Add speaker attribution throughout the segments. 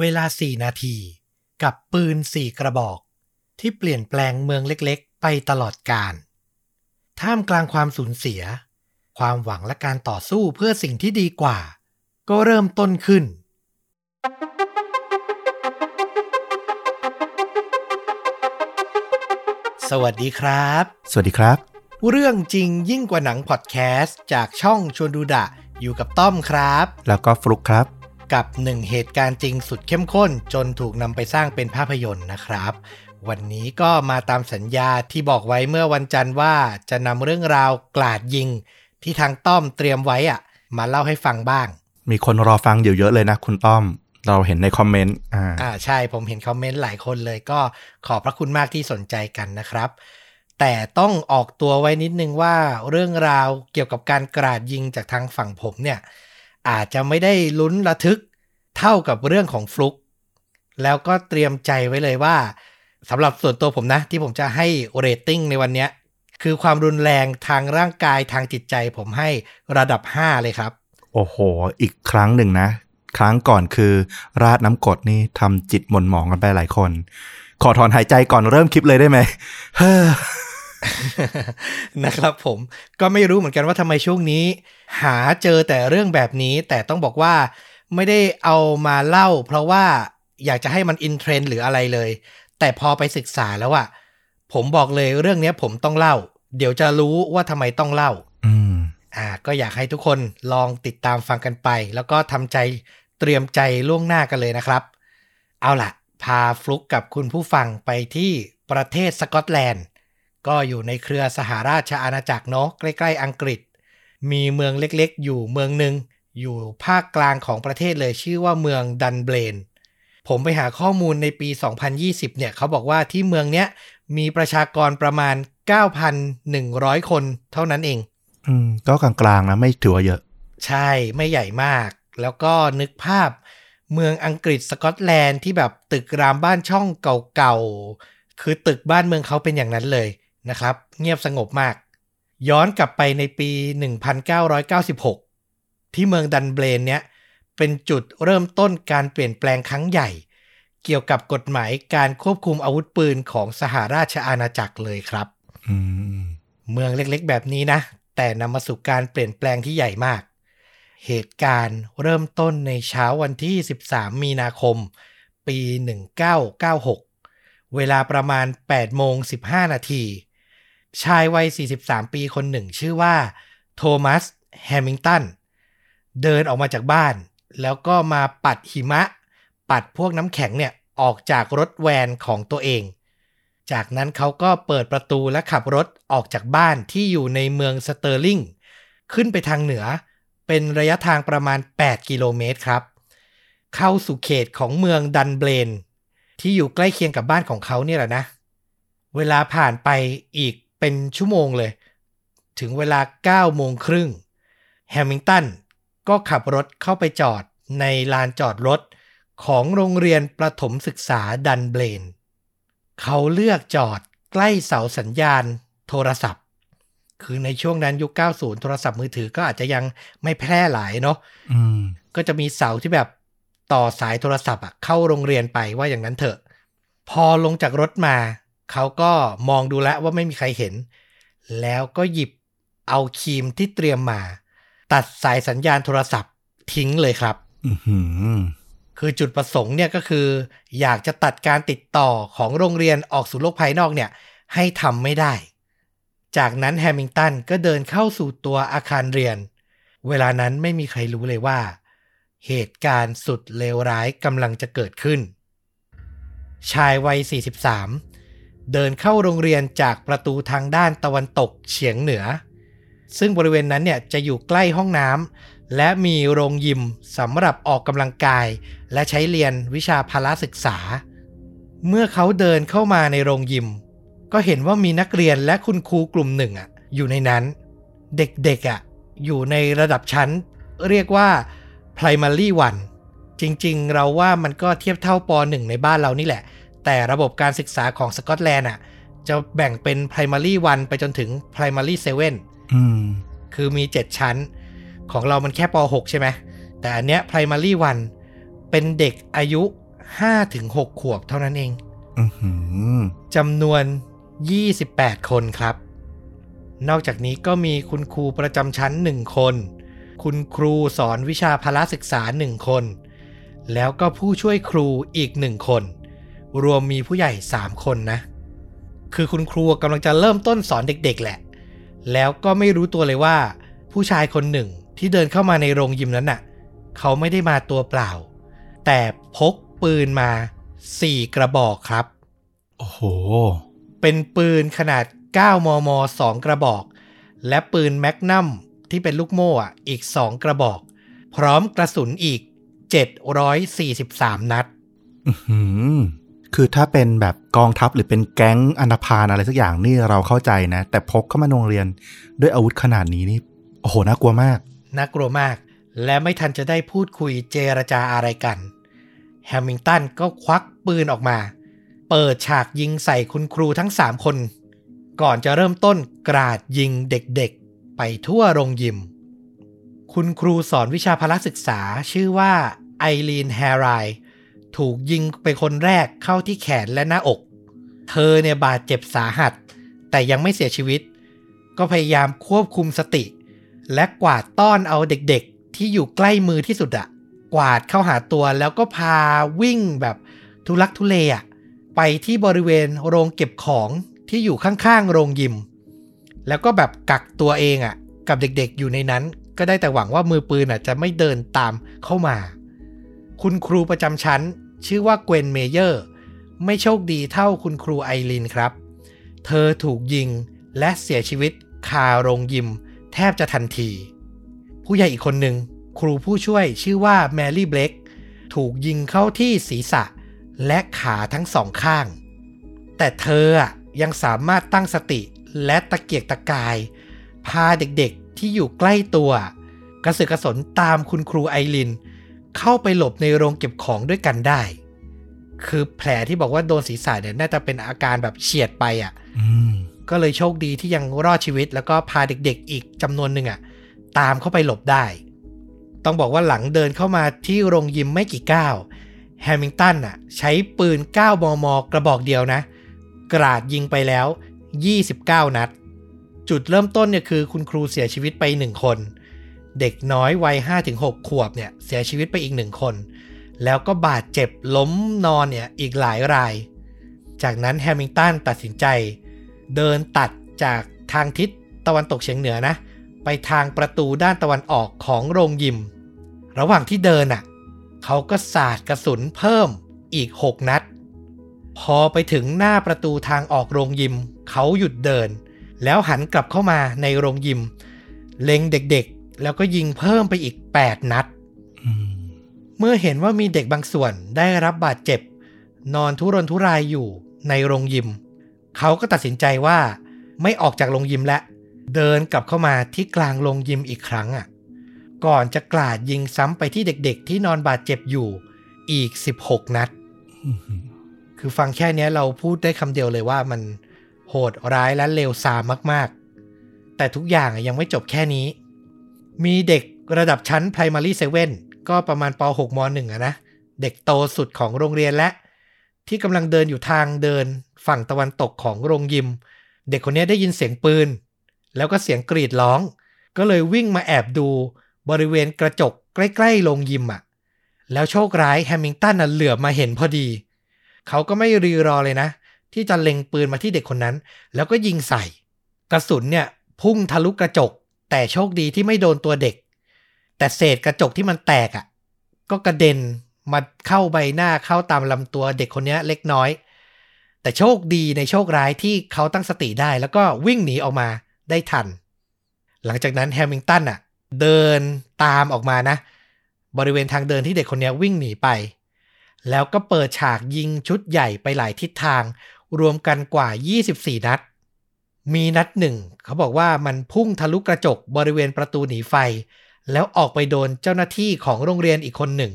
Speaker 1: เวลาสี่นาที กับปืนสี่กระบอก ที่เปลี่ยนแปลงเมืองเล็กๆ ไปตลอดกาลท่ามกลางความสูญเสีย ความหวังและการต่อสู้เพื่อสิ่งที่ดีกว่า ก็เริ่มต้นขึ้น สวัสดีครับ
Speaker 2: สวัสดีครับ
Speaker 1: เรื่องจริงยิ่งกว่าหนังพอดแคสต์จากช่องชวนดูดะ อยู่กับต้อมครับ
Speaker 2: แล้วก็ฟลุกครับ
Speaker 1: กับหนึ่งเหตุการณ์จริงสุดเข้มข้น จนถูกนำไปสร้างเป็นภาพยนตร์นะครับ วันนี้ก็มาตามสัญญาที่บอกไว้เมื่อวันจันทร์ว่าจะนำเรื่องราวกลาดยิง ที่ทางต้อมเตรียมไว้อะมาเล่าให้ฟังบ้าง
Speaker 2: มีคนรอฟังอยู่เยอะเลยนะคุณต้อม เราเห็นในคอมเมนต์อ่า
Speaker 1: อ่าใช่ผมเห็นคอมเมนต์หลายคนเลยก็ขอบพระคุณมากที่สนใจกันนะครับแต่ต้องออกตัวไว้นิดนึงว่าเรื่องราวเกี่ยวกับการกราดยิงจากทางฝั่งผมเนี่ย อาจจะไม่ได้ลุ้นระทึกเท่ากับเรื่องของฟลุก แล้วก็เตรียมใจไว้เลยว่าสำหรับส่วนตัวผมนะ ที่ผมจะให้เรตติ้งในวันนี้ คือความรุนแรงทางร่างกายทางจิตใจผมให้ระดับ 5 เลยครับ
Speaker 2: โอ้โห อีกครั้งหนึ่งนะ ครั้งก่อนคือ ราดน้ำกดนี่ทำจิตหม่นหมองกันไปหลายคน ขอถอนหายใจก่อนเริ่มคลิปเลยได้ไหมเฮ้อ
Speaker 1: นะครับผมก็ไม่รู้เหมือนกันว่าทำไมช่วงนี้ หาเจอแต่เรื่องแบบนี้ แต่ต้องบอกว่าไม่ได้เอามาเล่า เพราะว่าอยากจะให้มันอินเทรนด์หรืออะไรเลย แต่พอไปศึกษาแล้วอะผมบอกเลยเรื่องเนี้ยผมต้องเล่า เดี๋ยวจะรู้ว่าทำไมต้องเล่า
Speaker 2: อืม
Speaker 1: อ่า ก็อยากให้ทุกคนลองติดตามฟังกันไป แล้วก็ทำใจเตรียมใจล่วงหน้ากันเลยนะครับ เอาล่ะ พาฟลุกกับคุณผู้ฟังไปที่ประเทศสกอตแลนด์ ก็อยู่ในเครือสหราชอาณาจักรเนาะใกล้ ๆ อังกฤษ มีเมืองเล็กๆ อยู่เมืองหนึ่งอยู่ภาคกลางของประเทศเลยชื่อว่าเมืองดันเบลน ผมไปหาข้อมูลในปี 2020 เนี่ยเขาบอกว่าที่เมืองเนี้ยมีประชากรประมาณ 9,100 คนเท่านั้นเอง
Speaker 2: อืม ก็กลางๆนะไม่ถือว่าเยอะ
Speaker 1: ใช่ไม่ใหญ่มาก แล้วก็นึกภาพเมืองอังกฤษสกอตแลนด์ที่แบบตึกรามบ้านช่องเก่าๆ คือตึกบ้านเมืองเขาเป็นอย่างนั้นเลย นะครับ เงียบสงบมาก ย้อนกลับไปในปี 1996 ที่เมืองดันเบลนเนี้ยเป็นจุดเริ่มต้นการเปลี่ยนแปลงครั้งใหญ่ เกี่ยวกับกฎหมายการควบคุมอาวุธปืนของสหราชอาณาจักรเลยครับ
Speaker 2: อืม
Speaker 1: เมืองเล็กๆ แบบนี้นะ แต่นำมาสู่การเปลี่ยนแปลงที่ใหญ่มาก เหตุการณ์เริ่มต้นในเช้าวันที่ 13 มีนาคม ปี 1996 เวลาประมาณ8โมง15 นาที ชายวัย 43 ปีคนหนึ่ง ชื่อว่าโทมัสแฮมิงตันเดินออกมาจากบ้าน แล้วก็มาปัดหิมะ ปัดพวกน้ำแข็งเนี่ยออกจากรถแวนของตัวเอง จากนั้นเขาก็เปิดประตูและขับรถออกจากบ้านที่อยู่ในเมืองสเตอร์ลิงขึ้นไปทางเหนือ เป็นระยะทางประมาณ 8 กิโลเมตรครับ เข้าสู่เขตของเมืองดันเบลน ที่อยู่ใกล้เคียงกับบ้านของเขาเนี่ยแหละนะ เวลาผ่านไปอีก เป็นชั่วโมงเลย ถึงเวลา9โมงครึ่งแฮมิงตันก็ขับรถเข้าไปจอดในลานจอดรถของโรงเรียนประถมศึกษาดันเบลน เขาเลือกจอดใกล้เสาสัญญาณโทรศัพท์ คือในช่วงนั้นยุค 90 โทรศัพท์มือถือก็อาจจะยังไม่แพร่หลายเนาะ
Speaker 2: อืม
Speaker 1: ก็จะมีเสาที่แบบต่อสายโทรศัพท์อะเข้าโรงเรียนไปว่าอย่างนั้นเถอะ พอลงจากรถมา เขาก็มองดูแล้วว่าไม่มีใครเห็น แล้วก็หยิบเอาครีมที่เตรียมมา ตัดสายสัญญาณโทรศัพท์ทิ้งเลยครับ
Speaker 2: อือหือ
Speaker 1: คือจุดประสงค์เนี่ยก็คือ อยากจะตัดการติดต่อของโรงเรียนออกสู่โลกภายนอกเนี่ย ให้ทำไม่ได้ จากนั้นแฮมิงตันก็เดินเข้าสู่ตัวอาคารเรียน เวลานั้นไม่มีใครรู้เลยว่า เหตุการณ์สุดเลวร้ายกำลังจะเกิดขึ้น ชายวัย 43 เดินเข้าโรงเรียนจากประตูทางด้านตะวันตกเฉียงเหนือ ซึ่งบริเวณนั้นเนี่ยจะอยู่ใกล้ห้องน้ำและมีโรงยิมสำหรับออกกำลังกาย และใช้เรียนวิชาพละศึกษา เมื่อเขาเดินเข้ามาในโรงยิม ก็เห็นว่ามีนักเรียนและคุณครูกลุ่มหนึ่งอะอยู่ในนั้น เด็กๆอะอยู่ในระดับชั้น เรียกว่า primary one จริงๆ เราว่ามันก็เทียบเท่าป .1 ในบ้านเรานี่แหละ แต่ระบบการศึกษาของสกอตแลนด์อะ จะแบ่งเป็น primary one ไปจนถึง primary seven
Speaker 2: อืม
Speaker 1: คือมี 7 ชั้น ของเรามันแค่ป .6 ใช่ไหม แต่อันเนี้ย primary one เป็นเด็กอายุ 5-6 ขวบเท่านั้นเอง
Speaker 2: อือหือ
Speaker 1: จำนวน 28 คนครับ นอกจากนี้ก็มีคุณครูประจำชั้น 1 คน คุณครูสอนวิชาพละศึกษา 1 คน แล้วก็ผู้ช่วยครูอีก 1 คน รวมมีผู้ใหญ่ 3 คนนะ คือคุณครูกำลังจะเริ่มต้นสอนเด็กๆ แหละ แล้วก็ไม่รู้ตัวเลยว่า ผู้ชายคนหนึ่งที่เดินเข้ามาในโรงยิมนั้นน่ะ เขาไม่ได้มาตัวเปล่า แต่พกปืนมา 4 กระบอกครับ
Speaker 2: โอ้โห
Speaker 1: เป็นปืนขนาด 9 มม 2 กระบอก และปืนแมกนัมที่เป็นลูกโม่อะอีก 2 กระบอก พร้อมกระสุนอีก 743 นัด
Speaker 2: อื้อหือ คือถ้าเป็นแบบกองทัพหรือเป็นแก๊งอันธพาลอะไรสักอย่างนี่เราเข้าใจนะ แต่พกเข้ามาโรงเรียนด้วยอาวุธขนาดนี้นี่โอ้โหน่ากลัวมาก
Speaker 1: น่ากลัวมาก และไม่ทันจะได้พูดคุยเจรจาอะไรกัน แฮมิงตันก็ควักปืนออกมา เปิดฉากยิงใส่คุณครูทั้ง3คน ก่อนจะเริ่มต้นกราดยิงเด็กๆ ไปทั่วโรงยิม คุณครูสอนวิชาพละศึกษาชื่อว่าไอรีนแฮร์ไร ถูกยิงไปคนแรกเข้าที่แขนและหน้าอก เธอเนี่ยบาดเจ็บสาหัส แต่ยังไม่เสียชีวิต ก็พยายามควบคุมสติ และกวาดต้อนเอาเด็กๆ ที่อยู่ใกล้มือที่สุดอะกวาดเข้าหาตัวแล้วก็พาวิ่งแบบทุลักทุเลอะไปที่บริเวณโรงเก็บของที่อยู่ข้างๆโรงยิม แล้วก็แบบกักตัวเองอะกับเด็กๆอยู่ในนั้นก็ได้แต่หวังว่ามือปืนอะจะไม่เดินตามเข้ามา คุณครูประจำชั้น ชื่อว่าเกวนเมเยอร์ ไม่โชคดีเท่าคุณครูไอรินครับ เธอถูกยิงและเสียชีวิตคาโรงยิม แทบจะทันที ผู้ใหญ่อีกคนหนึ่งครูผู้ช่วยชื่อว่าแมรี่เบล็กถูกยิงเข้าที่ศีรษะและขาทั้งสองข้าง แต่เธอยังสามารถตั้งสติและตะเกียกตะกาย พาเด็กๆที่อยู่ใกล้ตัว กระสือกกระสนตามคุณครูไอริน เข้าไปหลบในโรงเก็บของด้วยกันได้ คือแผลที่บอกว่าโดนศีรษะเนี่ยน่าจะเป็นอาการแบบเฉียดไปอะ
Speaker 2: อืม
Speaker 1: ก็เลยโชคดีที่ยังรอดชีวิต แล้วก็พาเด็กๆอีกจำนวนหนึ่งอะ ตามเข้าไปหลบได้ ต้องบอกว่าหลังเดินเข้ามาที่โรงยิมไม่กี่ก้าวแฮมิงตันอะ ใช้ปืน 9 มม กระบอกเดียวนะ กราดยิงไปแล้ว 29 นัด จุดเริ่มต้นเนี่ยคือคุณครูเสียชีวิตไป 1 คน เด็กน้อยวัย 5-6 ขวบเนี่ยเสียชีวิตไปอีกหนึ่งคน แล้วก็บาดเจ็บล้มนอนเนี่ยอีกหลายราย จากนั้นแฮมิงตันตัดสินใจ เดินตัดจากทางทิศตะวันตกเฉียงเหนือนะ ไปทางประตูด้านตะวันออกของโรงยิม ระหว่างที่เดินอะเขาก็สาดกระสุนเพิ่มอีก 6 นัด พอไปถึงหน้าประตูทางออกโรงยิม เขาหยุดเดิน แล้วหันกลับเข้ามาในโรงยิม เล็งเด็ก แล้วก็ยิงเพิ่มไปอีก 8 นัด
Speaker 2: อืม
Speaker 1: เมื่อเห็นว่ามีเด็กบางส่วนได้รับบาดเจ็บ นอนทุรนทุรายอยู่ในโรงยิม เขาก็ตัดสินใจว่าไม่ออกจากโรงยิมและ เดินกลับเข้ามาที่กลางโรงยิมอีกครั้งอะ ก่อนจะกราดยิงซ้ำไปที่เด็กๆ ที่นอนบาดเจ็บอยู่อีก 16 นัด
Speaker 2: อื้อหือ
Speaker 1: คือฟังแค่เนี้ยเราพูดได้คำเดียวเลยว่ามันโหดร้ายและเลวทรามมาก ๆ แต่ทุกอย่างอะยังไม่จบแค่นี้ มีเด็กระดับชั้น primary 7 ก็ประมาณป .6 ม .1 อะนะ เด็กโตสุดของโรงเรียนและ ที่กำลังเดินอยู่ทางเดินฝั่งตะวันตกของโรงยิม เด็กคนนี้ได้ยินเสียงปืน แล้วก็เสียงกรีดร้อง ก็เลยวิ่งมาแอบดูบริเวณกระจกใกล้ๆโรงยิมอะแล้วโชคร้ายแฮมิงตันน่ะเหลือบมาเห็นพอดี เขาก็ไม่รีรอเลยนะ ที่จะเล็งปืนมาที่เด็กคนนั้น แล้วก็ยิงใส่ กระสุนเนี่ยพุ่งทะลุกระจก แต่โชคดีที่ไม่โดนตัวเด็ก แต่เศษกระจกที่มันแตกอะ่ะ ก็กระเด็นมาเข้าใบหน้าเข้าตามลำตัวเด็กคนนี้เล็กน้อย แต่โชคดีในโชคร้ายที่เขาตั้งสติได้ แล้วก็วิ่งหนีออกมาได้ทัน หลังจากนั้นแฮมิงตันอะ เดินตามออกมานะ บริเวณทางเดินที่เด็กคนนี้วิ่งหนีไป แล้วก็เปิดฉากยิงชุดใหญ่ไปหลายทิศทาง รวมกันกว่า 24 นัด มีนัดหนึ่ง เขาบอกว่ามันพุ่งทะลุกระจกบริเวณประตูหนีไฟ แล้วออกไปโดนเจ้าหน้าที่ของโรงเรียนอีกคนหนึ่ง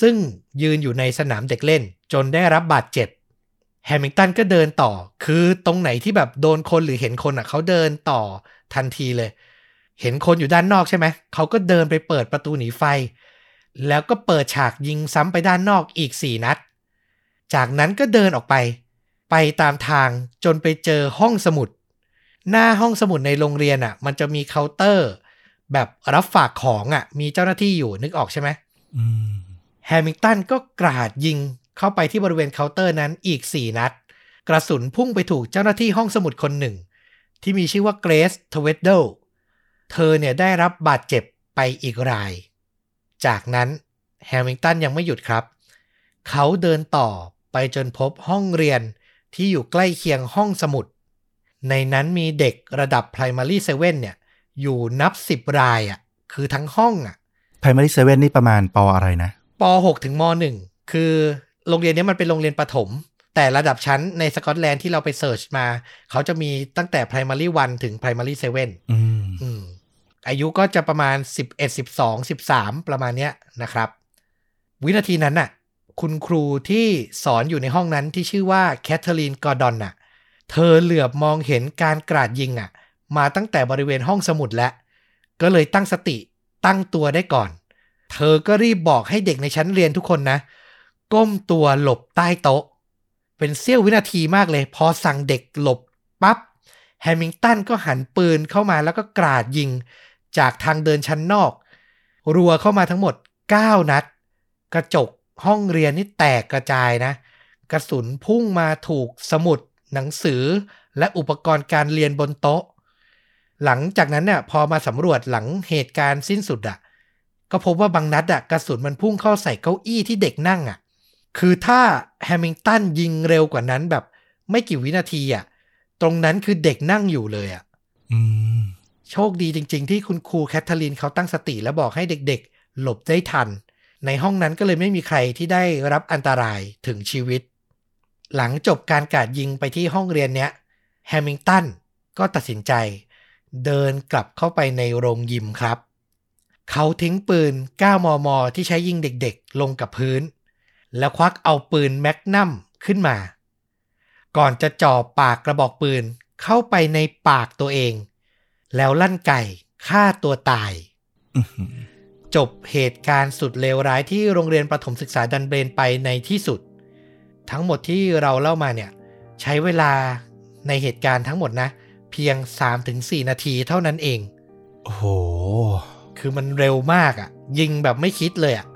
Speaker 1: ซึ่งยืนอยู่ในสนามเด็กเล่น จนได้รับบาดเจ็บแฮมิงตันก็เดินต่อ คือตรงไหนที่แบบโดนคนหรือเห็นคนอะเขาเดินต่อทันทีเลย เห็นคนอยู่ด้านนอกใช่ไหม เขาก็เดินไปเปิดประตูหนีไฟ แล้วก็เปิดฉากยิงซ้ำไปด้านนอกอีกสี่นัด จากนั้นก็เดินออกไป ไปตามทางจนไปเจอห้องสมุด หน้าห้องสมุดในโรงเรียนอะ มันจะมีเคาน์เตอร์ แบบรับฝากของอะ มีเจ้าหน้าที่อยู่นึกออกใช่ไหม
Speaker 2: อืม
Speaker 1: แฮมิงตันก็กราดยิงเข้าไปที่บริเวณเคาน์เตอร์นั้นอีก4นัด กระสุนพุ่งไปถูกเจ้าหน้าที่ห้องสมุดคนหนึ่ง ที่มีชื่อว่าเกรซทเวดเดลเธอเนี่ยได้รับบาดเจ็บไปอีกราย จากนั้นแฮมิงตันยังไม่หยุดครับ เขาเดินต่อไปจนพบห้องเรียนที่อยู่ใกล้เคียงห้องสมุด ในนั้นมีเด็กระดับ primary 7เนี่ย อยู่นับสิบรายอะ คือทั้งห้องอะ
Speaker 2: primary seven นี่ประมาณปออะไรนะ
Speaker 1: ป .6 ถึงม .1 คือโรงเรียนนี้มันเป็นโรงเรียนประถม แต่ระดับชั้นในสกอตแลนด์ที่เราไป search มา เขาจะมีตั้งแต่ primary 1 ถึง primary 7
Speaker 2: อืม
Speaker 1: อืมอายุก็จะประมาณ 11 12 13 ประมาณเนี้ยนะครับ วินาทีนั้นน่ะ คุณครูที่สอนอยู่ในห้องนั้นที่ชื่อว่าแคทเธอรีนกอร์ดอนน่ะ เธอเหลือบมองเห็นการกราดยิงอะ มาตั้งแต่บริเวณห้องสมุดแล้ว ก็เลยตั้งสติตั้งตัวได้ก่อน เธอก็รีบบอกให้เด็กในชั้นเรียนทุกคนนะ ก้มตัวหลบใต้โต๊ะ เป็นเสี้ยววินาทีมากเลย พอสั่งเด็กหลบปั๊บแฮมิงตันก็หันปืนเข้ามาแล้วก็กราดยิง จากทางเดินชั้นนอก รัวเข้ามาทั้งหมด 9 นัด กระจกห้องเรียนนี่แตกกระจายนะ กระสุนพุ่งมาถูกสมุด หนังสือและอุปกรณ์การเรียนบนโต๊ะ หลังจากนั้นเนี่ยพอมาสำรวจหลังเหตุการณ์สิ้นสุดอะ่ะก็พบว่าบางนัดอะ่ะกระสุนมันพุ่งเข้าใส่เก้าอี้ที่เด็กนั่งอะ่ะคือถ้าแฮมิงตันยิงเร็วกว่านั้นแบบไม่กี่วินาทีอะ่ะตรงนั้นคือเด็กนั่งอยู่เลยอะ
Speaker 2: อืม
Speaker 1: โชคดีจริง ๆ ที่คุณครูแคทเธอรีนเขาตั้งสติ แล้วบอกให้เด็ก ๆ หลบได้ทัน ในห้องนั้นก็เลยไม่มีใครที่ได้รับอันตรายถึงชีวิต หลังจบการกราดยิงไปที่ห้องเรียนเนี้ยแฮมิงตันก็ตัดสินใจ เดินกลับเข้าไปในโรงยิมครับ เขาทิ้งปืน 9 มม ที่ใช้ยิงเด็กๆ ลงกับพื้น แล้วควักเอาปืนแมกนัมขึ้นมา ก่อนจะจ่อปากกระบอกปืนเข้าไปในปากตัวเอง แล้วลั่นไก่ฆ่าตัวตาย
Speaker 2: อื้อหือ
Speaker 1: จบเหตุการณ์สุดเลวร้ายที่โรงเรียนประถมศึกษาดันเบรนไปในที่สุด ทั้งหมดที่เราเล่ามาเนี่ยใช้เวลาในเหตุการณ์ทั้งหมดนะ เพียง 3-4 นาทีเท่านั้นเอง
Speaker 2: โอ้โห
Speaker 1: คือมันเร็วมากอะ่ะ ยิงแบบไม่คิดเลยอะ่ะ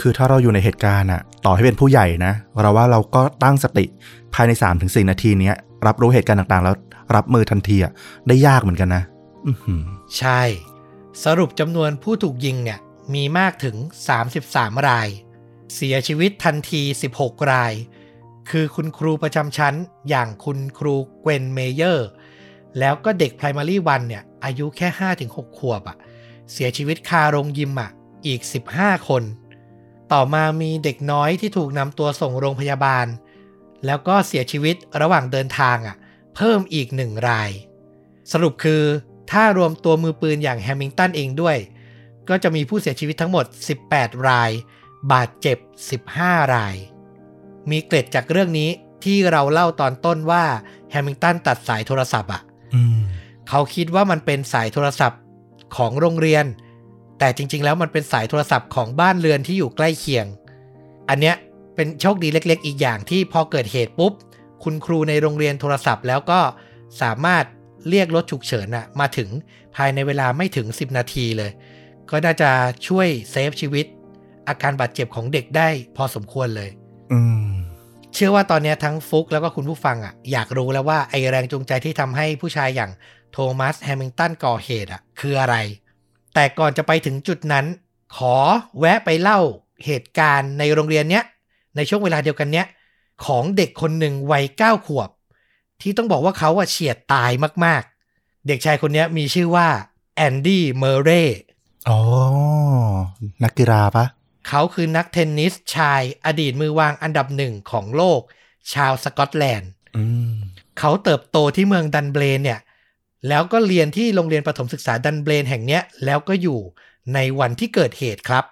Speaker 2: คือถ้าเราอยู่ในเหตุการณ์อะต่อให้เป็นผู้ใหญ่นะ เราว่าเราก็ตั้งสติภายใน3าถึงสนาทีเนี้ย รับรู้เหตุการณ์ต่างๆ แล้วรับมือทันทีอะได้ยากเหมือนกันนะอือหือ
Speaker 1: ใช่ สรุปจำนวนผู้ถูกยิงเนี่ย มีมากถึง 33 ราย เสียชีวิตทันที 16 ราย คือคุณครูประจำชั้นอย่างคุณครูเกวนเมเยอร์ แล้วก็เด็ก primary 1เนี่ย อายุแค่ 5-6 ขวบอะ่ะ เสียชีวิตคาโรงยิมอะ อีก 15 คน ต่อมามีเด็กน้อยที่ถูกนำตัวส่งโรงพยาบาล แล้วก็เสียชีวิตระหว่างเดินทางอะ เพิ่มอีกหนึ่งราย สรุปคือถ้ารวมตัวมือปืนอย่างแฮมิงตันเองด้วย ก็จะมีผู้เสียชีวิตทั้งหมด 18 ราย บาดเจ็บ 15 ราย มีเกร็ดจากเรื่องนี้ที่เราเล่าตอนต้นว่าแฮมิงตันตัดสายโทรศัพท์อะ
Speaker 2: อืม
Speaker 1: เขาคิดว่ามันเป็นสายโทรศัพท์ของโรงเรียน แต่จริง ๆ แล้วมันเป็นสายโทรศัพท์ของบ้านเรือนที่อยู่ใกล้เคียง อันเนี้ยเป็นโชคดีเล็ก ๆ อีกอย่างที่พอเกิดเหตุปุ๊บ คุณครูในโรงเรียนโทรศัพท์แล้วก็สามารถเรียกรถฉุกเฉินอะมาถึงภายในเวลาไม่ถึง 10 นาทีเลย ก็น่าจะช่วย save ชีวิต อาการบาดเจ็บของเด็กได้พอสมควรเลย
Speaker 2: อืม
Speaker 1: เชื่อว่าตอนนี้ทั้งฟุกแล้วก็คุณผู้ฟังอะอยากรู้แล้วว่าไอแรงจูงใจที่ทำให้ผู้ชายอย่างโทมัสแฮมิงตันก่อเหตุอะ คืออะไร แต่ก่อนจะไปถึงจุดนั้น ขอแวะไปเล่าเหตุการณ์ในโรงเรียนเนี้ย ในช่วงเวลาเดียวกันเนี้ย ของเด็กคนหนึ่งวัยเก้าขวบ ที่ต้องบอกว่าเขาอะเฉียดตายมากๆ เด็กชายคนนี้มีชื่อว่าแอนดี้เมอร์เรย์
Speaker 2: อ๋อนักกีฬาปะ
Speaker 1: เขาคือนักเทนนิสชายอดีตมือวางอันดับหนึ่งของโลก ชาวสกอตแลนด์
Speaker 2: อืม
Speaker 1: เขาเติบโตที่เมืองดันเบลนเนี่ย แล้วก็เรียนที่โรงเรียนประถมศึกษาดันเบลนแห่งเนี้ย แล้วก็อยู่ในวันที่เกิดเหตุครับ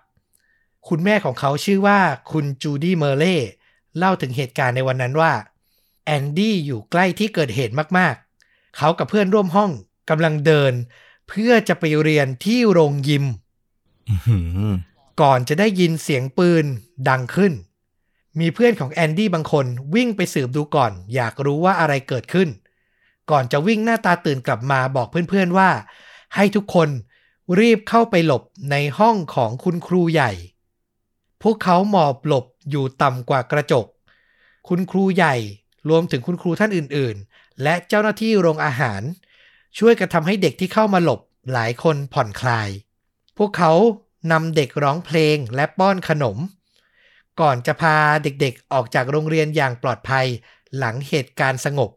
Speaker 1: คุณแม่ของเขาชื่อว่าคุณจูดี้เมอร์เรย์เล่าถึงเหตุการณ์ในวันนั้นว่าแอนดี้อยู่ใกล้ที่เกิดเหตุมากๆ เขากับเพื่อนร่วมห้องกำลังเดิน เพื่อจะไปเรียนที่โรงยิม
Speaker 2: อื้อหือ
Speaker 1: ก่อนจะได้ยินเสียงปืนดังขึ้น มีเพื่อนของแอนดี้บางคนวิ่งไปสืบดูก่อน อยากรู้ว่าอะไรเกิดขึ้น ก่อนจะวิ่งหน้าตาตื่นกลับมาบอกเพื่อนๆว่า ให้ทุกคนรีบเข้าไปหลบในห้องของคุณครูใหญ่ พวกเขาหมอบหลบอยู่ต่ำกว่ากระจก คุณครูใหญ่รวมถึงคุณครูท่านอื่นๆ และเจ้าหน้าที่โรงอาหาร ช่วยกันทำให้เด็กที่เข้ามาหลบหลายคนผ่อนคลาย พวกเขา นำเด็กร้องเพลงและป้อนขนม ก่อนจะพาเด็กๆออกจากโรงเรียนอย่างปลอดภัยหลังเหตุการณ์สงบ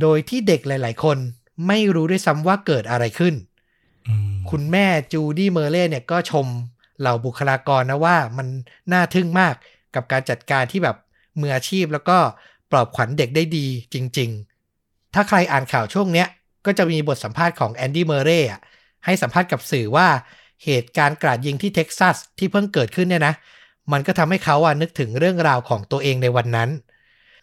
Speaker 1: โดยที่เด็กหลายๆ คนไม่รู้ด้วยซ้ำว่าเกิดอะไรขึ้น
Speaker 2: อืม
Speaker 1: คุณแม่จูดี้เมอร์เล่เนี่ยก็ชมเหล่าบุคลากรนะว่ามันน่าทึ่งมากกับการจัดการที่แบบมืออาชีพแล้วก็ปลอบขวัญเด็กได้ดีจริง ๆ ถ้าใครอ่านข่าวช่วงเนี้ยก็จะมีบทสัมภาษณ์ของแอนดี้เมอร์เร่อะให้สัมภาษณ์กับสื่อว่า เหตุการณ์กราดยิงที่เท็กซัสที่เพิ่งเกิดขึ้นเนี่ยนะ มันก็ทำให้เขาอะนึกถึงเรื่องราวของตัวเองในวันนั้น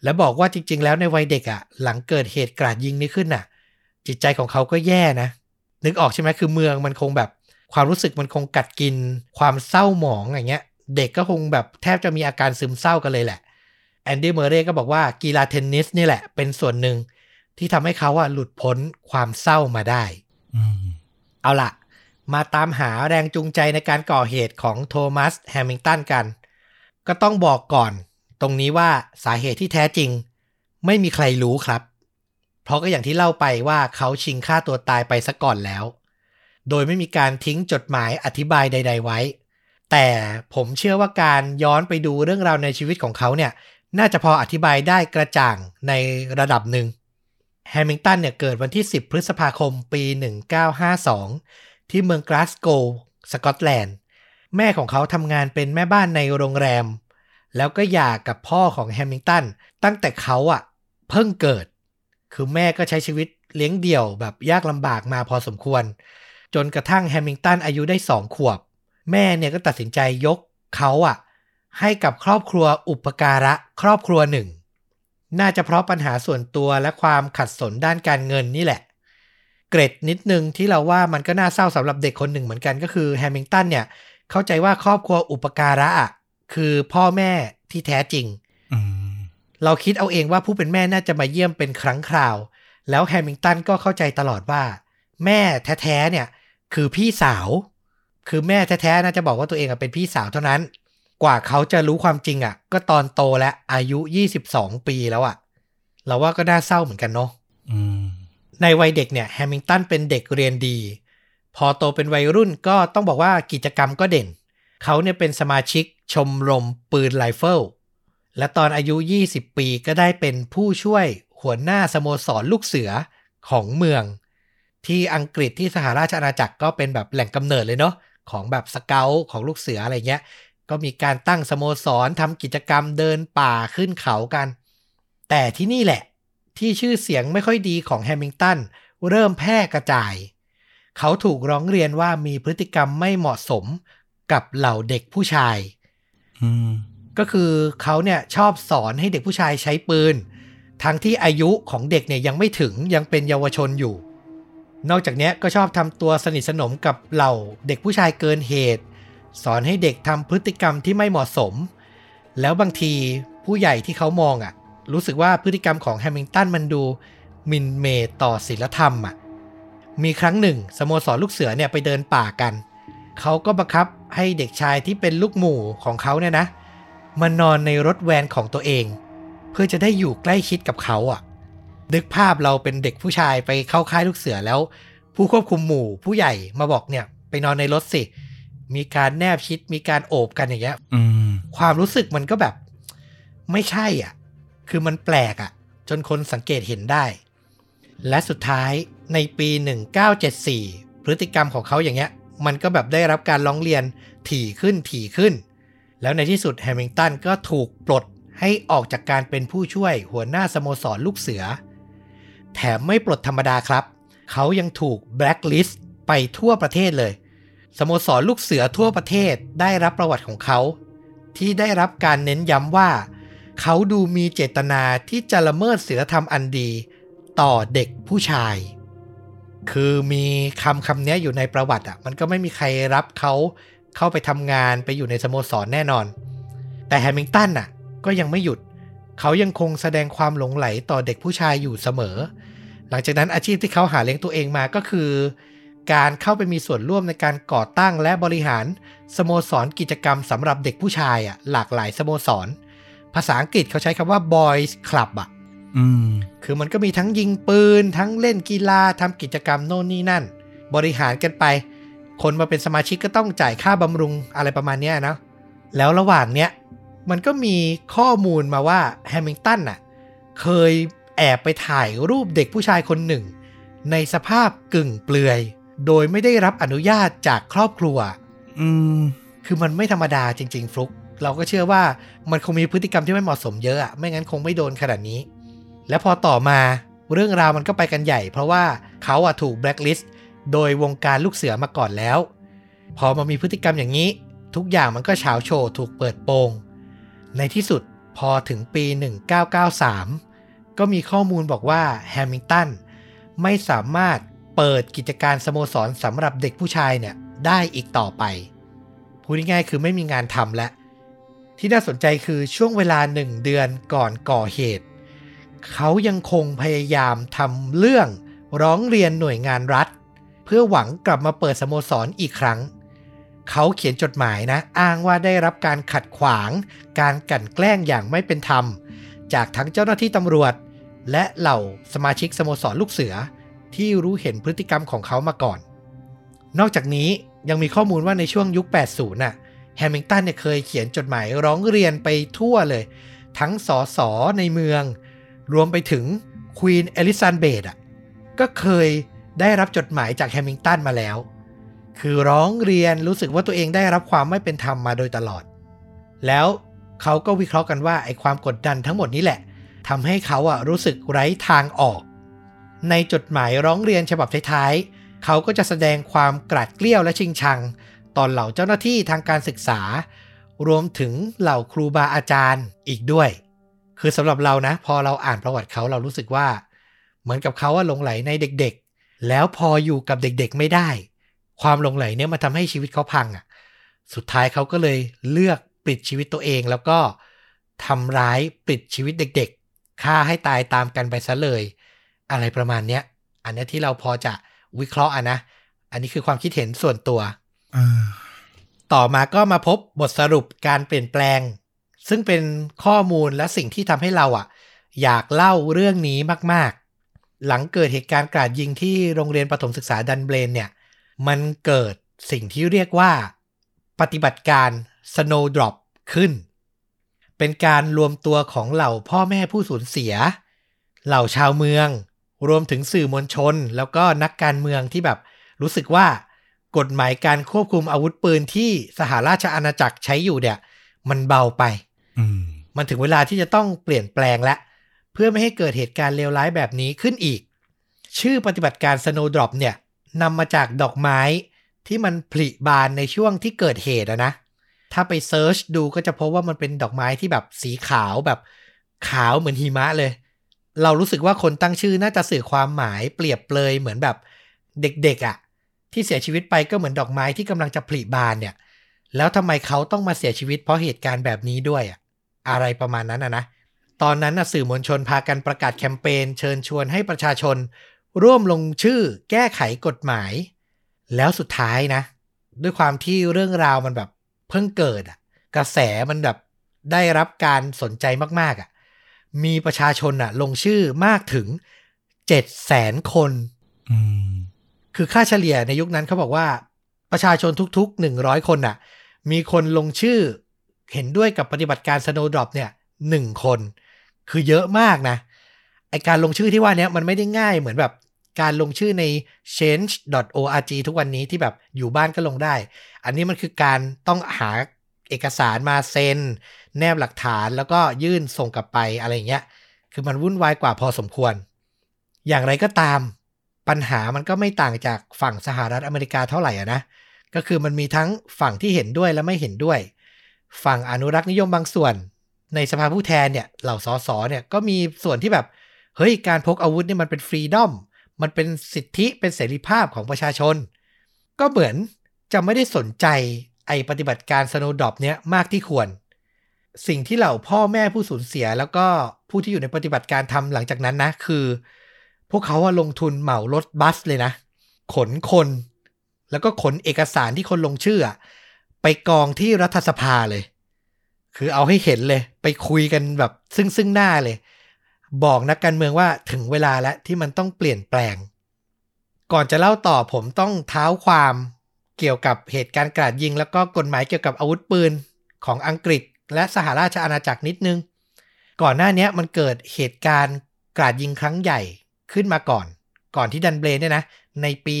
Speaker 1: และบอกว่าจริง ๆ แล้วในวัยเด็กอะหลังเกิดเหตุกราดยิงนี้ขึ้นน่ะ จิตใจของเขาก็แย่นะ นึกออกใช่ไหมคือเมืองมันคงแบบ ความรู้สึกมันคงกัดกิน ความเศร้าหมองอย่างเงี้ย เด็กก็คงแบบแทบจะมีอาการซึมเศร้ากันเลยแหละแอนดี้เมอร์เรย์ก็บอกว่ากีฬาเทนนิสนี่แหละเป็นส่วนหนึ่งที่ทำให้เขาอะหลุดพ้นความเศร้ามาได้
Speaker 2: อืม
Speaker 1: เอาล่ะ มาตามหาแรงจูงใจในการก่อเหตุของโทมัสแฮมิงตันกัน ก็ต้องบอกก่อน ตรงนี้ว่าสาเหตุที่แท้จริง ไม่มีใครรู้ครับ เพราะก็อย่างที่เล่าไปว่าเขาชิงฆ่าตัวตายไปซะก่อนแล้ว โดยไม่มีการทิ้งจดหมายอธิบายใด ๆ ไว้ แต่ผมเชื่อว่าการย้อนไปดูเรื่องราวในชีวิตของเขาเนี่ย น่าจะพออธิบายได้กระจ่างในระดับหนึ่งแฮมิงตันเนี่ยเกิดวันที่ 10 พฤษภาคมปี 1952 ที่เมืองกลาสโกสกอตแลนด์ แม่ของเขาทำงานเป็นแม่บ้านในโรงแรม แล้วก็หย่ากับพ่อของแฮมิงตัน ตั้งแต่เขาอะ่ะเพิ่งเกิด คือแม่ก็ใช้ชีวิตเลี้ยงเดี่ยวแบบยากลำบากมาพอสมควร จนกระทั่งแฮมิงตันอายุได้สองขวบ แม่เนี่ยก็ตัดสินใจยกเขาอะให้กับครอบครัวอุปการะครอบครัวหนึ่ง น่าจะเพราะปัญหาส่วนตัวและความขัดสนด้านการเงินนี่แหละ เกรดนิดนึงที่เราว่ามันก็น่าเศร้าสำหรับเด็กคนหนึ่งเหมือนกันก็คือแฮมิงตันเนี่ย เข้าใจว่าครอบครัวอุปการะอะคือพ่อแม่ที่แท้จริง
Speaker 2: อืม
Speaker 1: เราคิดเอาเองว่าผู้เป็นแม่น่าจะมาเยี่ยมเป็นครั้งคราว แล้วแฮมิงตันก็เข้าใจตลอดว่า แม่แท้ๆเนี่ย คือพี่สาว คือแม่แท้ๆน่าจะบอกว่าตัวเองอะเป็นพี่สาวเท่านั้น กว่าเขาจะรู้ความจริงอะก็ตอนโตและอายุ 22 ปีแล้วอะเราว่าก็น่าเศร้าเหมือนกันเนาะ
Speaker 2: อืม
Speaker 1: ในวัยเด็กเนี่ยแฮมิลตันเป็นเด็กเรียนดี พอโตเป็นวัยรุ่นก็ต้องบอกว่ากิจกรรมก็เด่น เขาเนี่ยเป็นสมาชิกชมรมปืนไรเฟิลและตอนอายุ 20 ปีก็ได้เป็นผู้ช่วยหัวหน้าสโมสรลูกเสือของเมือง ที่อังกฤษที่สหราชอาณาจักรก็เป็นแบบแหล่งกำเนิดเลยเนาะของแบบสเกลของลูกเสืออะไรเงี้ย ก็มีการตั้งสโมสรทำกิจกรรมเดินป่าขึ้นเขากัน แต่ที่นี่แหละ ที่ชื่อเสียงไม่ค่อยดีของแฮมิงตันเริ่มแพร่กระจาย เขาถูกร้องเรียนว่ามีพฤติกรรมไม่เหมาะสมกับเหล่าเด็กผู้ชาย
Speaker 2: อืม
Speaker 1: ก็คือเขาเนี่ยชอบสอนให้เด็กผู้ชายใช้ปืน ทั้งที่อายุของเด็กเนี่ยยังไม่ถึงยังเป็นเยาวชนอยู่ นอกจากเนี้ยก็ชอบทำตัวสนิทสนมกับเหล่าเด็กผู้ชายเกินเหตุ สอนให้เด็กทำพฤติกรรมที่ไม่เหมาะสม แล้วบางทีผู้ใหญ่ที่เขามองอะ่ะ รู้สึกว่าพฤติกรรมของแฮมิงตันมันดูหมินเมต่อศีลธรรมอะมีครั้งหนึ่งสโมสรลูกเสือเนี่ยไปเดินป่ากัน เขาก็บังคับให้เด็กชายที่เป็นลูกหมู่ของเขาเนี่ยนะมานอนในรถแวนของตัวเอง เพื่อจะได้อยู่ใกล้ชิดกับเขาอะ นึกภาพเราเป็นเด็กผู้ชายไปเข้าค่ายลูกเสือแล้ว ผู้ควบคุมหมู่ผู้ใหญ่มาบอกเนี่ย ไปนอนในรถสิ มีการแนบชิดมีการโอบกันอย่างเงี้ย
Speaker 2: อืม
Speaker 1: ความรู้สึกมันก็แบบ ไม่ใช่อะ คือมันแปลกอะ จนคนสังเกตเห็นได้ และสุดท้ายในปี 1974 พฤติกรรมของเขาอย่างเงี้ย มันก็แบบได้รับการร้องเรียนถี่ขึ้นถี่ขึ้น แล้วในที่สุดแฮมิงตันก็ถูกปลดให้ออกจากการเป็นผู้ช่วยหัวหน้าสโมสรลูกเสือ แถมไม่ปลดธรรมดาครับ เขายังถูกแบล็คลิสต์ไปทั่วประเทศเลย สโมสรลูกเสือทั่วประเทศได้รับประวัติของเขา ที่ได้รับการเน้นย้ำว่า เขาดูมีเจตนาที่จะละเมิดศีลธรรมอันดี ต่อเด็กผู้ชาย คือมีคำคำนี้อยู่ในประวัติอะ มันก็ไม่มีใครรับเขาเข้าไปทำงานไปอยู่ในสโมสรแน่นอน แต่แฮมิงตันน่ะ ก็ยังไม่หยุด เขายังคงแสดงความหลงไหลต่อเด็กผู้ชายอยู่เสมอ หลังจากนั้นอาชีพที่เขาหาเลี้ยงตัวเองมาก็คือ การเข้าไปมีส่วนร่วมในการก่อตั้งและบริหารสโมสรกิจกรรมสำหรับเด็กผู้ชายอะหลากหลายสโมสร ภาษาอังกฤษเขาใช้คำว่า boys club อะ
Speaker 2: อืม
Speaker 1: คือมันก็มีทั้งยิงปืน ทั้งเล่นกีฬาทำกิจกรรมโน่นนี่นั่น บริหารกันไป คนมาเป็นสมาชิกก็ต้องจ่ายค่าบำรุงอะไรประมาณเนี้ยนะแล้วระหว่างเนี้ย มันก็มีข้อมูลมาว่าแฮมิงตันน่ะเคยแอบไปถ่ายรูปเด็กผู้ชายคนหนึ่ง ในสภาพกึ่งเปลือย โดยไม่ได้รับอนุญาตจากครอบครัว
Speaker 2: อืม
Speaker 1: คือมันไม่ธรรมดาจริง ๆ ฟลุก เราก็เชื่อว่ามันคงมีพฤติกรรมที่ไม่เหมาะสมเยอะอะไม่งั้นคงไม่โดนขนาดนี้ แล้วพอต่อมาเรื่องราวมันก็ไปกันใหญ่ เพราะว่าเขาอะถูกแบล็คลิสต์โดยวงการลูกเสือมาก่อนแล้ว พอมามีพฤติกรรมอย่างนี้ ทุกอย่างมันก็เฉาโชว์ถูกเปิดโปง ในที่สุดพอถึงปี 1993 ก็มีข้อมูลบอกว่าแฮมิงตันไม่สามารถเปิดกิจการสโมสรสำหรับเด็กผู้ชายเนี่ยได้อีกต่อไป พูดง่ายๆคือไม่มีงานทำแล้ว ที่น่าสนใจคือช่วงเวลาหนึ่งเดือนก่อนก่อเหตุ เขายังคงพยายามทำเรื่องร้องเรียนหน่วยงานรัฐ เพื่อหวังกลับมาเปิดสโมสรอีกครั้ง เขาเขียนจดหมายนะ อ้างว่าได้รับการขัดขวาง การกลั่นแกล้งอย่างไม่เป็นธรรม จากทั้งเจ้าหน้าที่ตำรวจ และเหล่าสมาชิกสโมสรลูกเสือ ที่รู้เห็นพฤติกรรมของเขามาก่อน นอกจากนี้ยังมีข้อมูลว่าในช่วงยุค 80 น่ะ แฮมิงตันเนี่ยเคยเขียนจดหมายร้องเรียนไปทั่วเลย ทั้งสอสอในเมือง รวมไปถึงควีนเอลิซาเบธอะก็เคยได้รับจดหมายจากแฮมิงตันมาแล้ว คือร้องเรียนรู้สึกว่าตัวเองได้รับความไม่เป็นธรรมมาโดยตลอด แล้วเขาก็วิเคราะห์กันว่าไอ้ความกดดันทั้งหมดนี้แหละทำให้เขาอะรู้สึกไร้ทางออก ในจดหมายร้องเรียนฉบับท้ายๆเขาก็จะแสดงความกราดเกลี้ยวและชิงชัง ตอนเหล่าเจ้าหน้าที่ทางการศึกษา รวมถึงเหล่าครูบาอาจารย์อีกด้วย คือสำหรับเรานะ พอเราอ่านประวัติเขาเรารู้สึกว่า เหมือนกับเขาว่าหลงไหลในเด็กๆ แล้วพออยู่กับเด็กๆไม่ได้ ความหลงไหลเนี่ยมาทำให้ชีวิตเขาพังอะสุดท้ายเขาก็เลยเลือกปิดชีวิตตัวเองแล้วก็ทำร้ายปิดชีวิตเด็กๆฆ่าให้ตายตามกันไปซะเลย อะไรประมาณเนี้ย อันเนี้ยที่เราพอจะวิเคราะห์อะนะ อันนี้คือความคิดเห็นส่วนตัว ต่อมาก็มาพบบทสรุปการเปลี่ยนแปลง ซึ่งเป็นข้อมูลและสิ่งที่ทำให้เราอะ อยากเล่าเรื่องนี้มาก ๆ หลังเกิดเหตุการณ์กราดยิงที่โรงเรียนประถมศึกษาดันเบรนเนี่ย มันเกิดสิ่งที่เรียกว่า ปฏิบัติการ Snow Drop ขึ้น เป็นการรวมตัวของเหล่าพ่อแม่ผู้สูญเสีย เหล่าชาวเมือง รวมถึงสื่อมวลชน แล้วก็นักการเมืองที่แบบรู้สึกว่า กฎหมายการควบคุมอาวุธปืนที่สหราชอาณาจักรใช้อยู่เนี่ย มันเบาไป
Speaker 2: อืม
Speaker 1: มันถึงเวลาที่จะต้องเปลี่ยนแปลงแล้วเพื่อไม่ให้เกิดเหตุการณ์เลวร้ายแบบนี้ขึ้นอีก ชื่อปฏิบัติการ Snowdrop เนี่ยนำมาจากดอกไม้ที่มันผลิบานในช่วงที่เกิดเหตุอะนะ ถ้าไปเซิร์ชดูก็จะพบว่ามันเป็นดอกไม้ที่แบบสีขาวแบบขาวเหมือนหิมะเลย เรารู้สึกว่าคนตั้งชื่อน่าจะสื่อความหมายเปรียบเปรยเหมือนแบบเด็กๆอะ่ะ ที่เสียชีวิตไปก็เหมือนดอกไม้ที่กำลังจะผลิบานเนี่ย แล้วทำไมเขาต้องมาเสียชีวิตเพราะเหตุการณ์แบบนี้ด้วยอะอะไรประมาณนั้นอะนะ ตอนนั้นสื่อมวลชนพากันประกาศแคมเปญเชิญชวนให้ประชาชน ร่วมลงชื่อแก้ไขกฎหมาย แล้วสุดท้ายนะ ด้วยความที่เรื่องราวมันแบบเพิ่งเกิดอะกระแสมันแบบได้รับการสนใจมากๆอะมีประชาชนอะลงชื่อมากถึง7 0 0แสนคน
Speaker 2: อืม
Speaker 1: คือค่าเฉลี่ยในยุคนั้นเขาบอกว่าประชาชนทุกๆ 100 คนน่ะ มีคนลงชื่อเห็นด้วยกับปฏิบัติการ Snowdrop เนี่ยหนึ่งคน คือเยอะมากนะ ไอการลงชื่อที่ว่านี้มันไม่ได้ง่ายเหมือนแบบการลงชื่อใน change.org ทุกวันนี้ที่แบบอยู่บ้านก็ลงได้ อันนี้มันคือการต้องหาเอกสารมาเซ็น แนบหลักฐานแล้วก็ยื่นส่งกลับไปอะไรเงี้ย คือมันวุ่นวายกว่าพอสมควร อย่างไรก็ตาม ปัญหามันก็ไม่ต่างจากฝั่งสหรัฐอเมริกาเท่าไหร่อะนะ ก็คือมันมีทั้งฝั่งที่เห็นด้วยและไม่เห็นด้วย ฝั่งอนุรักษ์นิยมบางส่วน ในสภาผู้แทนเนี่ยเหล่าสสเนี่ยก็มีส่วนที่แบบเฮ้ยการพกอาวุธนี่มันเป็นฟรีดอมมันเป็นสิทธิเป็นเสรีภาพของประชาชน ก็เหมือนจะไม่ได้สนใจไอปฏิบัติการสโนดอปเนี้ยมากที่ควร สิ่งที่เหล่าพ่อแม่ผู้สูญเสียแล้วก็ผู้ที่อยู่ในปฏิบัติการทำหลังจากนั้นนะ คือ พวกเขาว่าลงทุนเหมารถบัสเลยนะ ขนคน แล้วก็ขนเอกสารที่คนลงชื่อไปกองที่รัฐสภาเลย คือเอาให้เห็นเลย ไปคุยกันแบบซึ่งซึ่งหน้าเลย บอกนักการเมืองว่าถึงเวลาแล้วที่มันต้องเปลี่ยนแปลง ก่อนจะเล่าต่อผมต้องเท้าความเกี่ยวกับเหตุการณ์กราดยิง แล้วก็กฎหมายเกี่ยวกับอาวุธปืนของอังกฤษ และสหราชอาณาจักรนิดนึง ก่อนหน้านี้มันเกิดเหตุการณ์กราดยิงครั้งใหญ่ ขึ้นมาก่อน ก่อนที่ดันเบลนเนี่ยนะ ในปี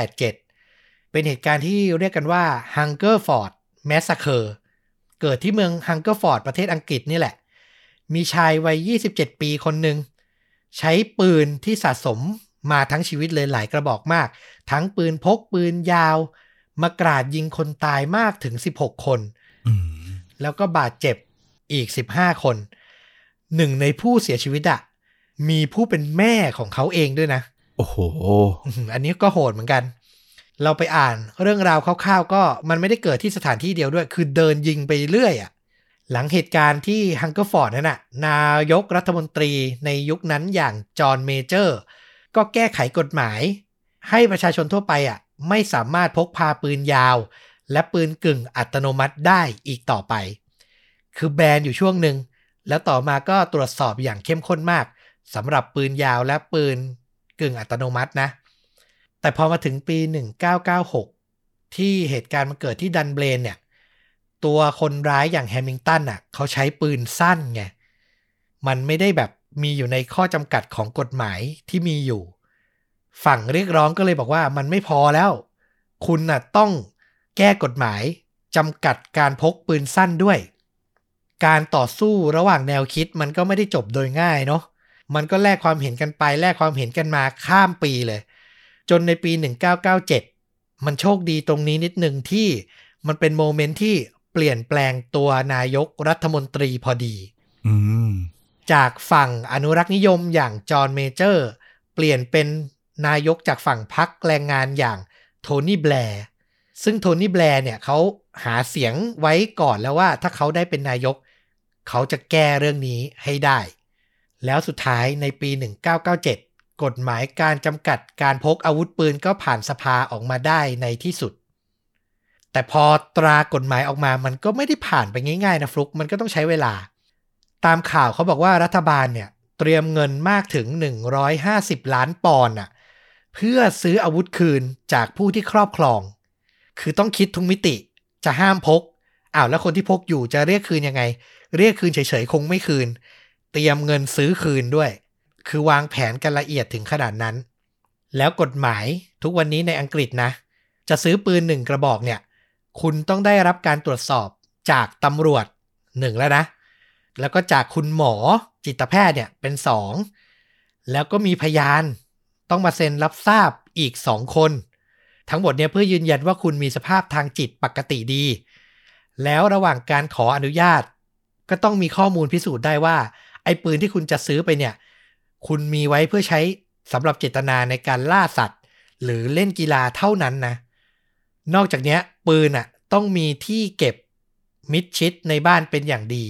Speaker 1: 1987 เป็นเหตุการณ์ที่เรียกกันว่า Hungerford Massacre เกิดที่เมือง Hungerford ประเทศอังกฤษนี่แหละ มีชายวัย 27 ปีคนหนึ่งใช้ปืนที่สะสมมาทั้งชีวิตเลยหลายกระบอกมาก ทั้งปืนพกปืนยาว มากราดยิงคนตายมากถึง 16 คน
Speaker 2: อืม
Speaker 1: แล้วก็บาดเจ็บอีก 15 คน หนึ่งในผู้เสียชีวิตอะ มีผู้เป็นแม่ของเขาเองด้วยนะ
Speaker 2: โอ้โห
Speaker 1: อื้อหืออันนี้ก็โหดเหมือนกัน เราไปอ่านเรื่องราวคร่าวๆ ก็มันไม่ได้เกิดที่สถานที่เดียวด้วย คือเดินยิงไปเรื่อยอะ่ะ หลังเหตุการณ์ที่ฮังเกอร์ฟอร์ดนั่นน่ะ นายกรัฐมนตรีในยุคนั้นอย่างจอห์นเมเจอร์ ก็แก้ไขกฎหมาย ให้ประชาชนทั่วไปอะ ไม่สามารถพกพาปืนยาว และปืนกึ่งอัตโนมัติได้อีกต่อไป คือแบนอยู่ช่วงหนึ่งแล้วต่อมาก็ตรวจสอบอย่างเข้มข้นมาก สำหรับปืนยาวและปืนกึ่งอัตโนมัตินะ แต่พอมาถึงปี 1996 ที่เหตุการณ์มันเกิดที่ดันเบลนเนี่ย ตัวคนร้ายอย่างแฮมิงตันอะเขาใช้ปืนสั้นไง มันไม่ได้แบบมีอยู่ในข้อจำกัดของกฎหมายที่มีอยู่ ฝั่งเรียกร้องก็เลยบอกว่ามันไม่พอแล้ว คุณน่ะต้องแก้กฎหมายจำกัดการพกปืนสั้นด้วย การต่อสู้ระหว่างแนวคิดมันก็ไม่ได้จบโดยง่ายเนาะ มันก็แลกความเห็นกันไปแลกความเห็นกันมาข้ามปีเลย จนในปี 1997 มันโชคดีตรงนี้นิดหนึ่งที่มันเป็นโมเมนต์ที่เปลี่ยนแปลงตัวนายกรัฐมนตรีพอดี
Speaker 2: อืม
Speaker 1: จากฝั่งอนุรักษ์นิยมอย่างจอห์นเมเจอร์ เปลี่ยนเป็นนายกจากฝั่งพรรคแรงงานอย่างโทนี่แบร์ซึ่งโทนี่แบร์เนี่ยเขาหาเสียงไว้ก่อนแล้วว่าถ้าเขาได้เป็นนายก เขาจะแก้เรื่องนี้ให้ได้ แล้วสุดท้ายในปี 1997 กฎหมายการจำกัดการพกอาวุธปืนก็ผ่านสภาออกมาได้ในที่สุด แต่พอตรากฎหมายออกมามันก็ไม่ได้ผ่านไปง่ายๆนะฟลุกมันก็ต้องใช้เวลา ตามข่าวเขาบอกว่ารัฐบาลเนี่ยเตรียมเงินมากถึง 150 ล้านปอนด์น่ะเพื่อซื้ออาวุธคืนจากผู้ที่ครอบครอง คือต้องคิดทุกมิติจะห้ามพกอ้าวแล้วคนที่พกอยู่จะเรียกคืนยังไง เรียกคืนเฉยๆคงไม่คืน เตรียมเงินซื้อคืนด้วย คือวางแผนกันละเอียดถึงขนาดนั้น แล้วกฎหมายทุกวันนี้ในอังกฤษนะ จะซื้อปืนหนึ่งกระบอกเนี่ย คุณต้องได้รับการตรวจสอบจากตำรวจหนึ่งแล้วนะ แล้วก็จากคุณหมอจิตแพทย์เนี่ยเป็นสองแล้วก็มีพยานต้องมาเซ็นรับทราบอีกสองคน ทั้งหมดเนี่ยเพื่อยืนยันว่าคุณมีสภาพทางจิตปกติดี แล้วระหว่างการขออนุญาต ก็ต้องมีข้อมูลพิสูจน์ได้ว่า ไอ้ปืนที่คุณจะซื้อไปเนี่ย คุณมีไว้เพื่อใช้สำหรับเจตนาในการล่าสัตว์ หรือเล่นกีฬาเท่านั้นนะ นอกจากนี้ปืนอะต้องมีที่เก็บมิดชิดในบ้านเป็นอย่างดี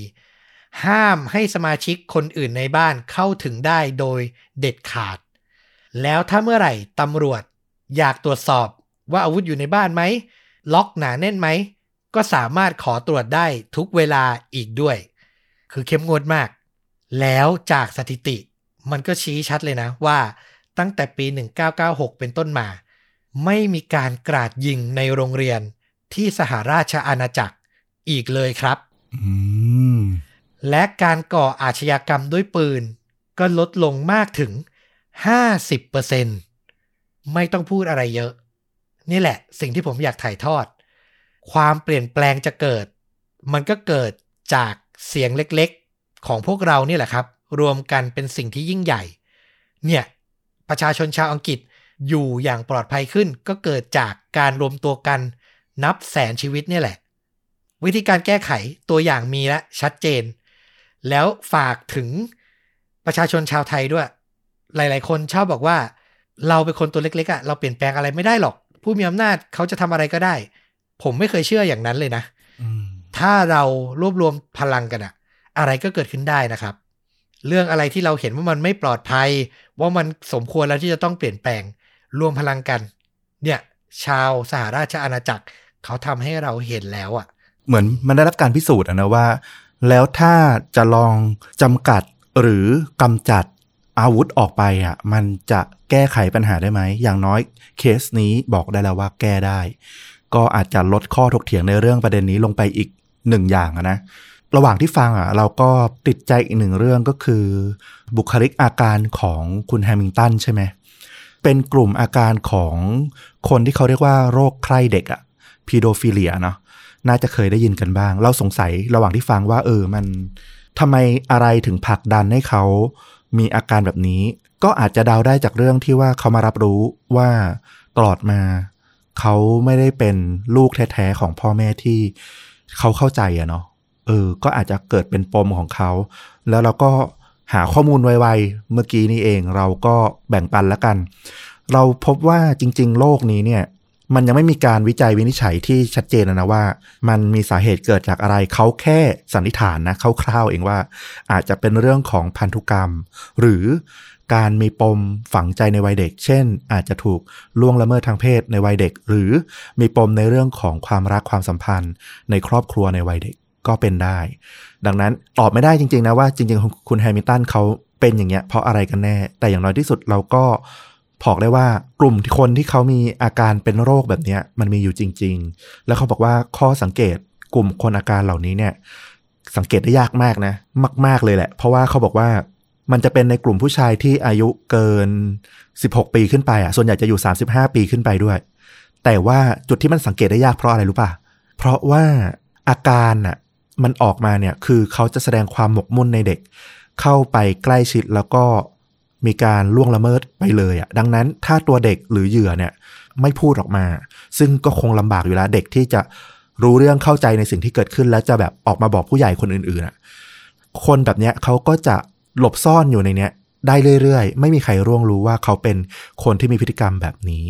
Speaker 1: ห้ามให้สมาชิกคนอื่นในบ้านเข้าถึงได้โดยเด็ดขาด แล้วถ้าเมื่อไหร่ตำรวจอยากตรวจสอบว่าอาวุธอยู่ในบ้านไหม ล็อกหนาแน่นไหม ก็สามารถขอตรวจได้ทุกเวลาอีกด้วย คือเข้มงวดมาก แล้วจากสถิติ มันก็ชี้ชัดเลยนะว่าตั้งแต่ปี 1996 เป็นต้นมา ไม่มีการกราดยิงในโรงเรียนที่สหราชอาณาจักรอีกเลยครับ
Speaker 2: อืม
Speaker 1: และการก่ออาชญากรรมด้วยปืน ก็ลดลงมากถึง 50%ไม่ต้องพูดอะไรเยอะ นี่แหละสิ่งที่ผมอยากถ่ายทอด ความเปลี่ยนแปลงจะเกิด มันก็เกิดจากเสียงเล็กๆ ของพวกเรานี่แหละครับ รวมกันเป็นสิ่งที่ยิ่งใหญ่ เนี่ย ประชาชนชาวอังกฤษอยู่อย่างปลอดภัยขึ้น ก็เกิดจากการรวมตัวกันนับแสนชีวิตเนี่ยแหละ วิธีการแก้ไขตัวอย่างมีและชัดเจน แล้วฝากถึงประชาชนชาวไทยด้วย หลาย ๆ คนชอบบอกว่า เราเป็นคนตัวเล็ก ๆอะ่ะเราเปลี่ยนแปลงอะไรไม่ได้หรอก ผู้มีอำนาจเขาจะทำอะไรก็ได้ ผมไม่เคยเชื่ออย่างนั้นเลยนะ
Speaker 2: อืม
Speaker 1: ถ้าเรารวบรวมพลังกันอะ อะไรก็เกิดขึ้นได้นะครับ เรื่องอะไรที่เราเห็นว่ามันไม่ปลอดภัย ว่ามันสมควรแล้วที่จะต้องเปลี่ยนแปลงรวมพลังกัน เนี่ย ชาวสหราชอาณาจักร เขาทำให้เราเห็นแล้วอะ
Speaker 2: เหมือนมันได้รับการพิสูจน์นะว่า แล้วถ้าจะลองจำกัดหรือกำจัดอาวุธออกไปอะมันจะแก้ไขปัญหาได้ไหม อย่างน้อยเคสนี้บอกได้แล้วว่าแก้ได้ ก็อาจจะลดข้อถกเถียงในเรื่องประเด็นนี้ลงไปอีกหนึ่งอย่างนะ ระหว่างที่ฟังอะเราก็ติดใจอีกหนึ่งเรื่องก็คือ บุคลิกอาการของคุณแฮมิงตันใช่ไหมเป็นกลุ่มอาการของคนที่เขาเรียกว่าโรคใคร่เด็กอะพีโดฟิเลียเนาะน่าจะเคยได้ยินกันบ้าง เราสงสัยระหว่างที่ฟังว่า เออมันทำไมอะไรถึงผลักดันให้เขามีอาการแบบนี้ ก็อาจจะเดาได้จากเรื่องที่ว่าเขามารับรู้ว่าตลอดมา เขาไม่ได้เป็นลูกแท้ๆของพ่อแม่ที่เขาเข้าใจอะเนาะ เออ ก็อาจจะเกิดเป็นปมของเขา แล้วเราก็หาข้อมูลไวๆ เมื่อกี้นี้เองเราก็แบ่งปันแล้วกัน เราพบว่าจริง ๆ โรคนี้เนี่ย มันยังไม่มีการวิจัยวินิจฉัยที่ชัดเจนนะว่า มันมีสาเหตุเกิดจากอะไรเขาแค่สันนิษฐานนะคร่าวๆเองว่า อาจจะเป็นเรื่องของพันธุกรรม หรือการมีปมฝังใจในวัยเด็ก เช่น อาจจะถูกล่วงละเมิดทางเพศในวัยเด็ก หรือมีปมในเรื่องของความรักความสัมพันธ์ในครอบครัวในวัยเด็ก ก็เป็นได้ ดังนั้นตอบไม่ได้จริง ๆ นะว่าจริง ๆ คุณแฮมิลตันเขาเป็นอย่างเงี้ยเพราะอะไรกันแน่ แต่อย่างน้อยที่สุดเราก็บอกได้ว่ากลุ่มคนที่เขามีอาการเป็นโรคแบบเนี้ยมันมีอยู่จริง ๆ แล้วเขาบอกว่าข้อสังเกตกลุ่มคนอาการเหล่านี้เนี่ย สังเกตได้ยากมากนะ มาก ๆเลยแหละ เพราะว่าเขาบอกว่ามันจะเป็นในกลุ่มผู้ชายที่อายุเกิน 16 ปีขึ้นไปอะส่วนใหญ่จะอยู่ 35 ปีขึ้นไปด้วย แต่ว่าจุดที่มันสังเกตได้ยากเพราะอะไรรู้ป่ะ เพราะว่าอาการน่ะ มันออกมาเนี่ยคือเขาจะแสดงความหมกมุ่นในเด็ก เข้าไปใกล้ชิดแล้วก็มีการล่วงละเมิดไปเลยอะดังนั้นถ้าตัวเด็กหรือเหยื่อเนี่ยไม่พูดออกมา ซึ่งก็คงลำบากอยู่แล้วเด็กที่จะรู้เรื่องเข้าใจในสิ่งที่เกิดขึ้น แล้วจะแบบออกมาบอกผู้ใหญ่คนอื่นๆอะคนแบบเนี้ยเขาก็จะหลบซ่อนอยู่ในเนี้ยได้เรื่อยๆ ไม่มีใครร่วงรู้ว่าเขาเป็นคนที่มีพฤติกรรมแบบนี้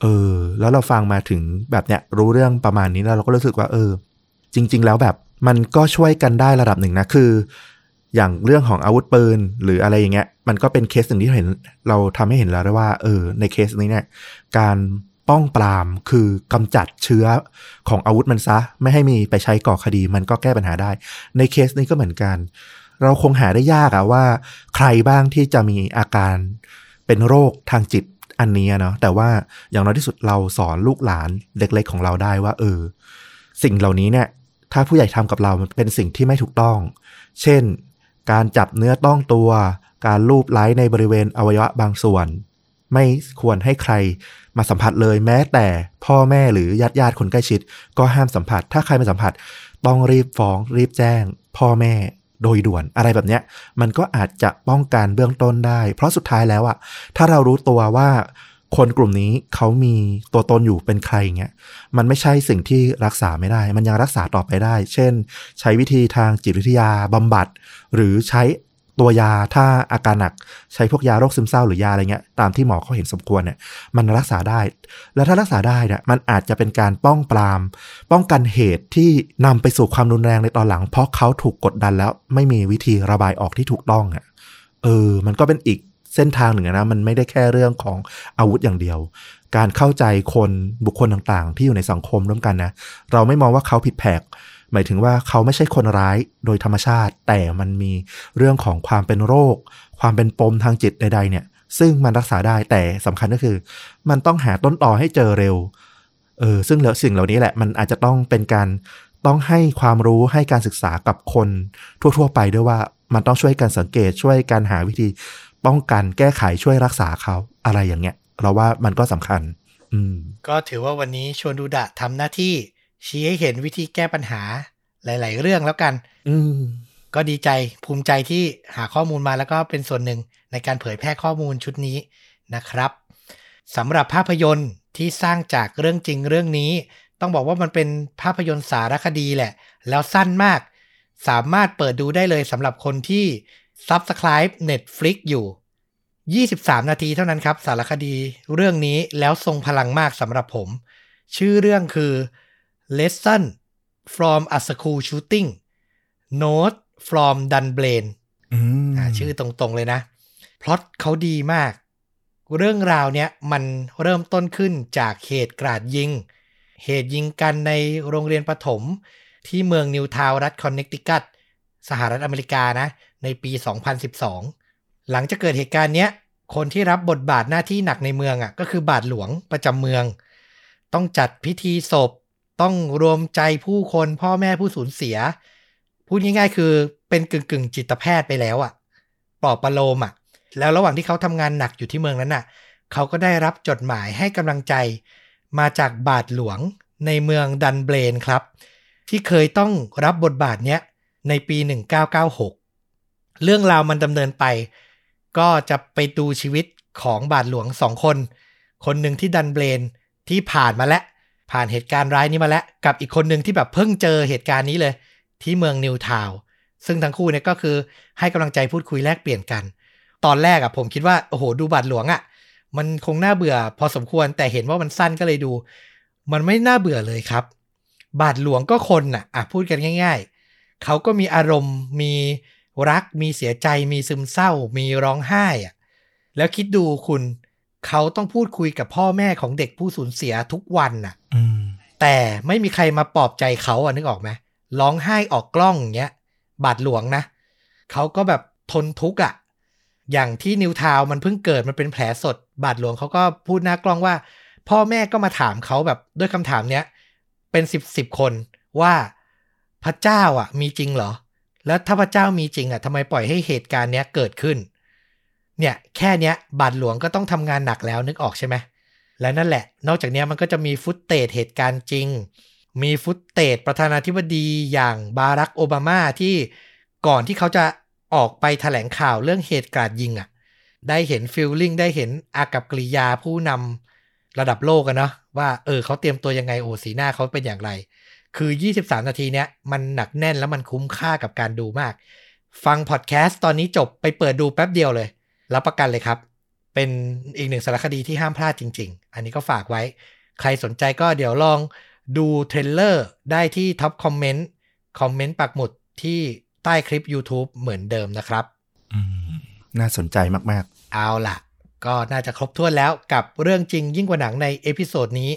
Speaker 2: เออ แล้วเราฟังมาถึงแบบเนี้ยรู้เรื่องประมาณนี้แล้วเราก็รู้สึกว่า เออ จริง ๆ แล้วแบบ มันก็ช่วยกันได้ระดับหนึ่งนะคือ อย่างเรื่องของอาวุธปืนหรืออะไรอย่างเงี้ย มันก็เป็นเคสหนึ่งที่เห็นเราทำให้เห็นแล้วว่า เออ ในเคสนี้เนี่ย การป้องปรามคือกำจัดเชื้อของอาวุธมันซะ ไม่ให้มีไปใช้ก่อคดี มันก็แก้ปัญหาได้ ในเคสนี้ก็เหมือนกัน เราคงหาได้ยากอะว่า ใครบ้างที่จะมีอาการเป็นโรคทางจิตอันนี้เนาะแต่ว่าอย่างน้อยที่สุดเราสอนลูกหลานเล็กๆของเราได้ว่า เออ สิ่งเหล่านี้เนี่ย ถ้าผู้ใหญ่ทำกับเรามันเป็นสิ่งที่ไม่ถูกต้อง เช่น การจับเนื้อต้องตัว การลูบไล้ในบริเวณอวัยวะบางส่วน ไม่ควรให้ใครมาสัมผัสเลยแม้แต่พ่อแม่หรือญาติญาติคนใกล้ชิด ก็ห้ามสัมผัส ถ้าใครมาสัมผัส ต้องรีบฟ้องรีบแจ้ง พ่อแม่โดยด่วนอะไรแบบเนี้ย มันก็อาจจะป้องกันเบื้องต้นได้ เพราะสุดท้ายแล้วอะถ้าเรารู้ตัวว่า คนกลุ่มนี้เขามีตัวตนอยู่เป็นใครเงี้ยมันไม่ใช่สิ่งที่รักษาไม่ได้ มันยังรักษาต่อไปได้ เช่น ใช้วิธีทางจิตวิทยาบำบัด หรือใช้ตัวยาถ้าอาการหนัก ใช้พวกยาโรคซึมเศร้าหรือยาอะไรเงี้ยตามที่หมอเขาเห็นสมควรเนี่ยมันรักษาได้ แล้วถ้ารักษาได้เนี่ยมันอาจจะเป็นการป้องปราม ป้องกันเหตุที่นำไปสู่ความรุนแรงในตอนหลัง เพราะเขาถูกกดดันแล้วไม่มีวิธีระบายออกที่ถูกต้องอะเออ มันก็เป็นอีก เส้นทางหนึ่งนะมันไม่ได้แค่เรื่องของอาวุธอย่างเดียว การเข้าใจคนบุคคลต่างๆ ที่อยู่ในสังคมร่วมกันนะ เราไม่มองว่าเขาผิดแผกหมายถึงว่าเขาไม่ใช่คนร้ายโดยธรรมชาติ แต่มันมีเรื่องของความเป็นโรค ความเป็นปมทางจิตใด ๆ เนี่ย ซึ่งมันรักษาได้แต่สำคัญก็คือ มันต้องหาต้นต่อให้เจอเร็วเออซึ่งแล้วสิ่งเหล่านี้แหละมันอาจจะต้องเป็นการต้องให้ความรู้ให้การศึกษากับคนทั่ว ๆ ไปด้วยว่ามันต้องช่วยกันสังเกตช่วยกันหาวิธี ป้องกันแก้ไขช่วยรักษาเขาอะไรอย่างเงี้ย เราว่ามันก็สำคัญ อืม
Speaker 1: ก็ถือว่าวันนี้ชวนดูดะทำหน้าที่ ชี้ให้เห็นวิธีแก้ปัญหาหลาย ๆ เรื่องแล้วกัน
Speaker 2: อืม
Speaker 1: ก็ดีใจภูมิใจที่หาข้อมูลมาแล้วก็เป็นส่วนหนึ่งในการเผยแพร่ข้อมูลชุดนี้นะครับสำหรับภาพยนตร์ที่สร้างจากเรื่องจริงเรื่องนี้ ต้องบอกว่ามันเป็นภาพยนตร์สารคดีแหละ แล้วสั้นมาก สามารถเปิดดูได้เลยสำหรับคนที่ Subscribe Netflix อยู่ 23 นาทีเท่านั้นครับ สารคดีเรื่องนี้แล้วทรงพลังมากสำหรับผม ชื่อเรื่องคือ lesson from a school shooting note from Dunblane
Speaker 2: อืม
Speaker 1: อ่าชื่อตรงๆเลยนะ พล็อตเขาดีมาก เรื่องราวเนี้ยมันเริ่มต้นขึ้นจากเหตุกราดยิง เหตุยิงกันในโรงเรียนประถม ที่เมืองนิวทาวน์รัฐคอนเนคติคัตสหรัฐอเมริกานะ ในปี 2012 หลังจากเกิดเหตุการณ์เนี้ย คนที่รับบทบาทหน้าที่หนักในเมืองอะก็คือบาทหลวงประจำเมือง ต้องจัดพิธีศพ ต้องรวมใจผู้คนพ่อแม่ผู้สูญเสีย พูดง่ายๆ คือเป็นกึ่งกึ่งจิตแพทย์ไปแล้วอะ่ะปลอบประโลมอะ่ะ แล้วระหว่างที่เขาทำงานหนักอยู่ที่เมืองนั้นน่ะ เขาก็ได้รับจดหมายให้กำลังใจมาจากบาทหลวงในเมืองดันเบรนครับ ที่เคยต้องรับบทบาทเนี้ยในปี 1996 เรื่องราวมันดำเนินไป ก็จะไปดูชีวิตของบาทหลวงสองคน คนหนึ่งที่ดันเบรนที่ผ่านมาแล้ว ผ่านเหตุการณ์ร้ายนี้มาแล้ว กับอีกคนหนึ่งที่แบบเพิ่งเจอเหตุการณ์นี้เลย ที่เมืองนิวทาวซึ่งทั้งคู่เนี่ยก็คือให้กำลังใจพูดคุยแลกเปลี่ยนกัน ตอนแรกอะผมคิดว่าโอ้โหดูบาทหลวงอะมันคงน่าเบื่อพอสมควรแต่เห็นว่ามันสั้นก็เลยดู มันไม่น่าเบื่อเลยครับ บาทหลวงก็คนน่ะอะพูดกันง่าย ๆ เขาก็มีอารมณ์มี รักมีเสียใจมีซึมเศร้า มีร้องไห้อะแล้วคิดดูคุณเขาต้องพูดคุยกับพ่อแม่ของเด็กผู้สูญเสียทุกวันน่ะ
Speaker 2: อืม
Speaker 1: แต่ไม่มีใครมาปลอบใจเขาอะนึกออกไหมร้องไห้ออกกล้องอย่างเงี้ย บาดหลวงนะเขาก็แบบทนทุกข์อะ อย่างที่นิวทาวน์มันเพิ่งเกิดมันเป็นแผลสด บาทหลวงเขาก็พูดหน้ากล้องว่า พ่อแม่ก็มาถามเขาแบบด้วยคำถามเนี้ย เป็นสิบสิบคนว่าพระเจ้าอะ มีจริงเหรอ แล้วถ้าพระเจ้ามีจริงอะทำไมปล่อยให้เหตุการณ์เนี้ยเกิดขึ้น เนี่ยแค่เนี้ยบาทหลวงก็ต้องทำงานหนักแล้วนึกออกใช่ไหมและนั่นแหละ นอกจากเนี้ยมันก็จะมี footage เหตุการณ์จริง มี footage ประธานาธิบดีอย่างบารักโอบามาที่ก่อนที่เขาจะออกไปแถลงข่าวเรื่องเหตุการณ์ยิงอะ่ะ ได้เห็นฟิลลิ่งได้เห็นอากับกริยาผู้นำระดับโลกกันเนาะว่าเออเขาเตรียมตัวยังไงโอ้สีหน้าเขาเป็นอย่างไร คือ 23 นาทีเนี้ยมันหนักแน่นแล้วมันคุ้มค่ากับการดูมาก ฟังพอดแคสต์ตอนนี้จบไปเปิดดูแป๊บเดียวเลย รับประกันเลยครับ เป็นอีกหนึ่งสารคดีที่ห้ามพลาดจริง ๆ อันนี้ก็ฝากไว้ ใครสนใจก็เดี๋ยวลองดู trailer ได้ที่ top comment comment ปักหมุดที่ใต้คลิป YouTube เหมือนเดิมนะครับ
Speaker 2: อืมน่าสนใจมาก
Speaker 1: เอาล่ะ ก็น่าจะครบถ้วนแล้วกับเรื่องจริงยิ่งกว่าหนังใน episode นี้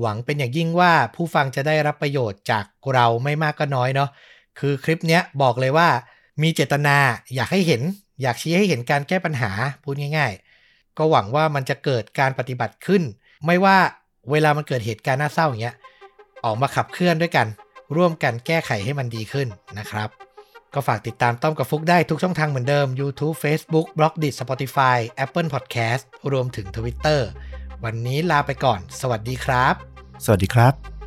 Speaker 1: หวังเป็นอย่างยิ่งว่าผู้ฟังจะได้รับประโยชน์จากเราไม่มากก็น้อยเนาะคือคลิปเนี้ยบอกเลยว่ามีเจตนาอยากให้เห็น อยากชี้ให้เห็นการแก้ปัญหาพูดง่าย ๆ ก็หวังว่ามันจะเกิดการปฏิบัติขึ้น ไม่ว่าเวลามันเกิดเหตุการณ์น่าเศร้าอย่างเงี้ยออกมาขับเคลื่อนด้วยกัน ร่วมกันแก้ไขให้มันดีขึ้นนะครับ ก็ฝากติดตามต้อมกับฟุกได้ทุกช่องทางเหมือนเดิม YouTube Facebook b l o g d i t Spotify Apple Podcast รวมถึง Twitter วันนี้ลาไปก่อน สวัสดีครับ
Speaker 2: สวัสดีครับ